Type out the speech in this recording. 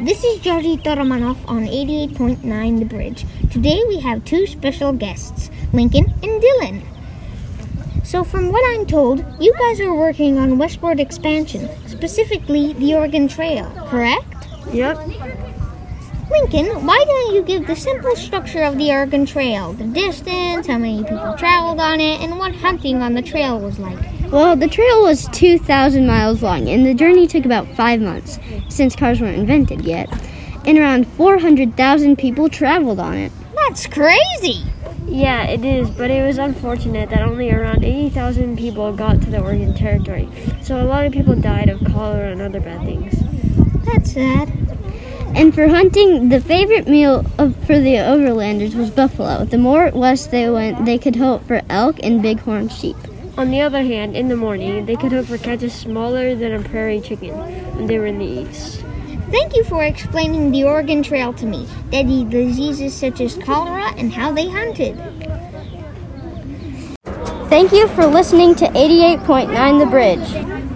This is Georgito Romanoff on 88.9 The Bridge. Today we have two special guests, Lincoln and Dylan. So, from what I'm told, you guys are working on westward expansion, specifically the Oregon Trail, correct? Yep. Lincoln, why don't you give the simple structure of the Oregon Trail? The distance, how many people traveled on it, and what hunting on the trail was like. Well, the trail was 2,000 miles long, and the journey took about five months, since cars weren't invented yet. And around 400,000 people traveled on it. That's crazy! Yeah, it is, but it was unfortunate that only around 80,000 people got to the Oregon Territory. So a lot of people died of cholera and other bad things. That's sad. And for hunting, the favorite meal of, for the overlanders was buffalo. The more west they went, they could hope for elk and bighorn sheep. On the other hand, in the morning, they could hope for catches smaller than a prairie chicken when they were in the east. Thank you for explaining the Oregon Trail to me, deadly diseases such as cholera, and how they hunted. Thank you for listening to 88.9 The Bridge.